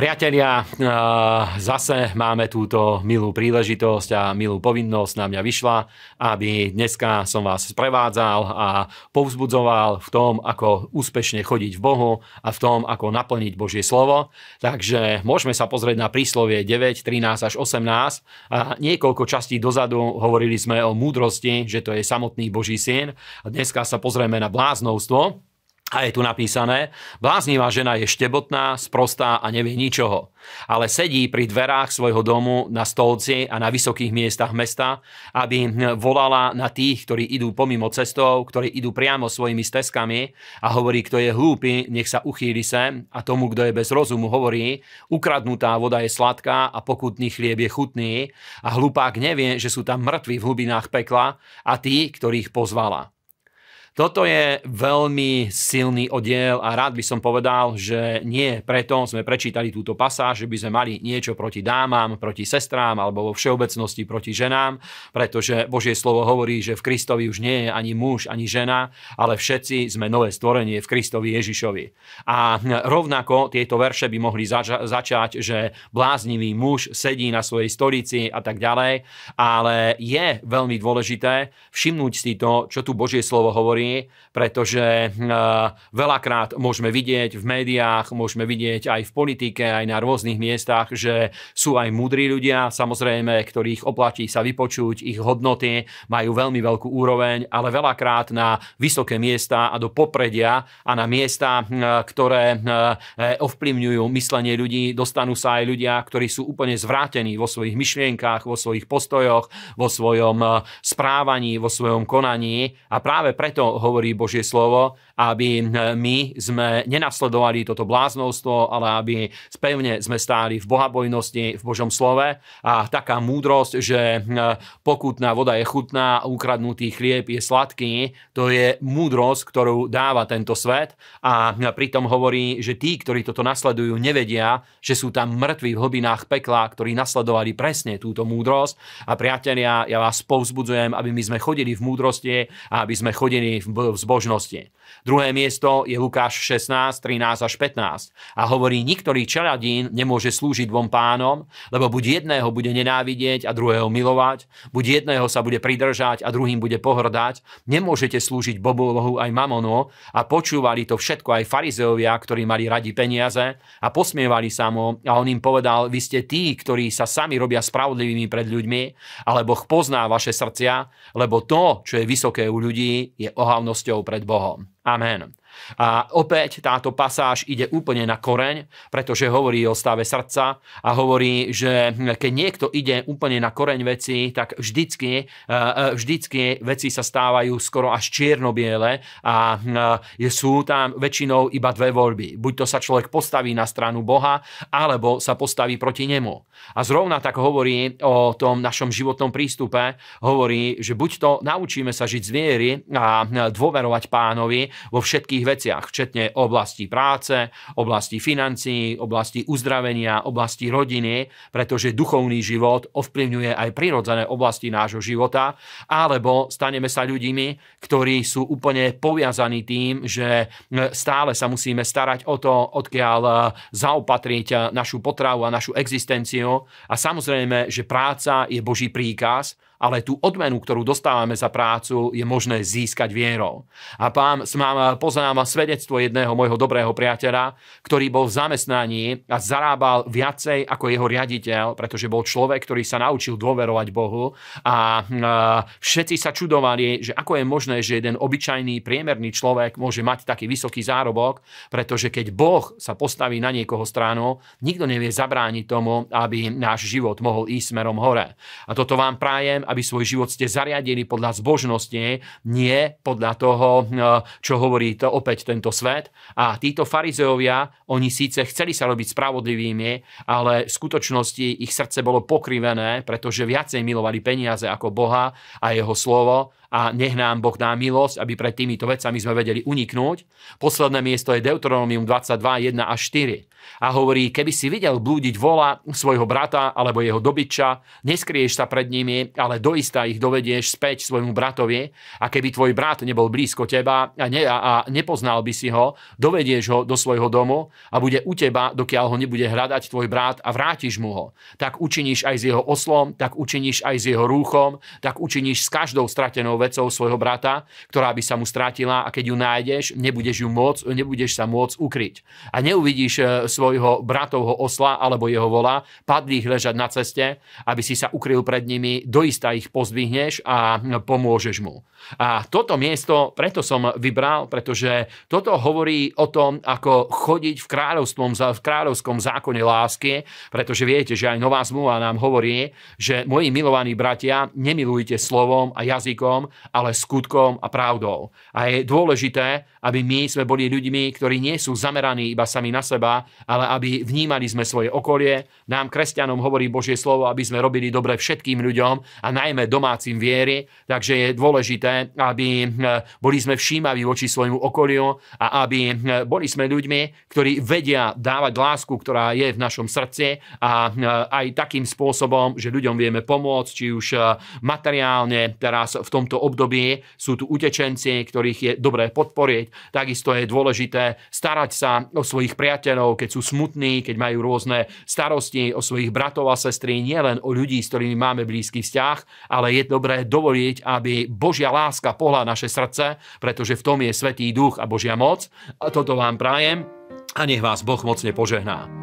Priatelia, zase máme túto milú príležitosť a milú povinnosť na mňa vyšla, aby dneska som vás sprevádzal a povzbudzoval v tom, ako úspešne chodiť v Bohu a v tom, ako naplniť Božie slovo. Takže môžeme sa pozrieť na príslovie 9, 13 až 18. A niekoľko častí dozadu hovorili sme o múdrosti, že to je samotný Boží syn. A dneska sa pozrieme na bláznovstvo. A je tu napísané, bláznivá žena je štebotná, sprostá a nevie ničoho, ale sedí pri dverách svojho domu na stolci a na vysokých miestach mesta, aby volala na tých, ktorí idú pomimo cestov, ktorí idú priamo svojimi stezkami a hovorí, kto je hlúpy, nech sa uchýli sem a tomu, kto je bez rozumu, hovorí, ukradnutá voda je sladká a pokutný chlieb je chutný a hlupák nevie, že sú tam mŕtvi v hlubinách pekla a tí, ktorých pozvala. Toto je veľmi silný oddiel a rád by som povedal, že nie preto sme prečítali túto pasáž, že by sme mali niečo proti dámam, proti sestrám alebo vo všeobecnosti proti ženám, pretože Božie slovo hovorí, že v Kristovi už nie je ani muž, ani žena, ale všetci sme nové stvorenie v Kristovi Ježišovi. A rovnako tieto verše by mohli zača- začať, že bláznivý muž sedí na svojej stolici a tak ďalej, ale je veľmi dôležité všimnúť si to, čo tu Božie slovo hovorí hovorí, pretože eh, veľakrát môžeme vidieť v médiách, môžeme vidieť aj v politike, aj na rôznych miestach, že sú aj múdri ľudia, samozrejme, ktorých oplatí sa vypočuť, ich hodnoty majú veľmi veľkú úroveň, ale veľakrát na vysoké miesta a do popredia a na miesta, eh, ktoré eh, ovplyvňujú myslenie ľudí, dostanú sa aj ľudia, ktorí sú úplne zvrátení vo svojich myšlienkách, vo svojich postojoch, vo svojom správaní, vo svojom konaní. A práve preto hovorí Božie slovo, aby my sme nenasledovali toto bláznovstvo, ale aby spevne sme stáli v bohabojnosti, v Božom slove. A taká múdrosť, že pokutná voda je chutná ukradnutý chlieb je sladký, to je múdrosť, ktorú dáva tento svet. A pritom hovorí, že tí, ktorí toto nasledujú, nevedia, že sú tam mŕtvi v hlbinách pekla, ktorí nasledovali presne túto múdrosť. A priatelia, ja vás povzbudzujem, aby my sme chodili v múdrosti a aby sme chodili v zbožnosti. Druhé miesto je Lukáš 16, 13 až 15 a hovorí, niktorý čeladín nemôže slúžiť dvom pánom, lebo buď jedného bude nenávidieť a druhého milovať, buď jedného sa bude pridržať a druhým bude pohrdať. Nemôžete slúžiť Bohu aj mamonu a počúvali to všetko aj farizeovia, ktorí mali radi peniaze a posmievali sa mu a on im povedal, vy ste tí, ktorí sa sami robia spravodlivými pred ľuďmi, ale Boh pozná vaše srdcia, lebo to, čo je vysoké u ľudí, je ohavnosťou pred Bohom. Amen. A opäť táto pasáž ide úplne na koreň, pretože hovorí o stave srdca a hovorí, že keď niekto ide úplne na koreň veci, tak vždycky, e, e, vždycky veci sa stávajú skoro až čierno-biele a e, sú tam väčšinou iba dve voľby. Buď to sa človek postaví na stranu Boha, alebo sa postaví proti nemu. A zrovna tak hovorí o tom našom životnom prístupe, hovorí, že buď to naučíme sa žiť z viery a dôverovať pánovi vo všetkých všetkých veciach, včetne oblasti práce, oblasti financií, oblasti uzdravenia, oblasti rodiny, pretože duchovný život ovplyvňuje aj prirodzené oblasti nášho života, alebo staneme sa ľuďmi, ktorí sú úplne poviazaní tým, že stále sa musíme starať o to, odkiaľ zaopatriť našu potravu a našu existenciu. A samozrejme, že práca je Boží príkaz, ale tú odmenu, ktorú dostávame za prácu, je možné získať vierou. A pán, mám, poznám svedectvo jedného môjho dobrého priateľa, ktorý bol v zamestnaní a zarábal viacej ako jeho riaditeľ, pretože bol človek, ktorý sa naučil dôverovať Bohu a všetci sa čudovali, že ako je možné, že jeden obyčajný priemerný človek môže mať taký vysoký zárobok, pretože keď Boh sa postaví na niekoho stranu, nikto nevie zabrániť tomu, aby náš život mohol ísť smerom hore. A toto vám prajem, aby svoj život ste zariadili podľa zbožnosti, nie podľa toho, eh, čo hovorí to opäť tento svet. A títo farizeovia, oni síce chceli sa robiť spravodlivými, ale v skutočnosti ich srdce bolo pokrivené, pretože viacej milovali peniaze ako Boha a jeho slovo a nech nám Boh dá milosť, aby pred týmito vecami sme vedeli uniknúť. Posledné miesto je Deuteronomium 22, 1 až 4 a hovorí, keby si videl blúdiť vola svojho brata alebo jeho dobytča, neskrieš sa pred nimi, ale doista ich dovedieš späť svojmu bratovi a keby tvoj brat nebol blízko teba a, ne, a nepoznal by si ho, dovedieš ho do svojho domu a bude u teba, dokiaľ ho nebude hľadať tvoj brat a vrátiš mu ho. Tak učiníš aj s jeho oslom, tak učiníš aj s jeho rúchom, tak učiníš s každou stratenou vecou svojho brata, ktorá by sa mu stratila a keď ju nájdeš, nebudeš, ju môcť, nebudeš sa môcť ukryť. A neuvidíš e, svojho bratovho osla alebo jeho vola, padlých ležať na ceste, aby si sa ukryl pred nimi, doista ich pozdvihneš a pomôžeš mu. A toto miesto preto som vybral, pretože toto hovorí o tom, ako chodiť v kráľovskom, v kráľovskom zákone lásky, pretože viete, že aj Nová zmluva nám hovorí, že moji milovaní bratia, nemilujte slovom a jazykom, ale skutkom a pravdou. A je dôležité, aby my sme boli ľuďmi, ktorí nie sú zameraní iba sami na seba, ale aby vnímali sme svoje okolie. Nám, kresťanom, hovorí Božie slovo, aby sme robili dobre všetkým ľuďom a najmä domácim viery. Takže je dôležité, aby eh, boli sme všímaví voči svojmu okoliu a aby eh, boli sme ľuďmi, ktorí vedia dávať lásku, ktorá je v našom srdci a eh, aj takým spôsobom, že ľuďom vieme pomôcť, či už materiálne, teraz v tomto období sú tu utečenci, ktorých je dobré podporiť. Takisto je dôležité starať sa o svojich priateľov, keď sú smutní, keď majú rôzne starosti o svojich bratov a sestry, nielen o ľudí, s ktorými máme blízky vzťah, ale je dobré dovoliť, aby Božia láska pohľa naše srdce, pretože v tom je Svetý duch a Božia moc. A toto vám prajem a nech vás Boh mocne požehná.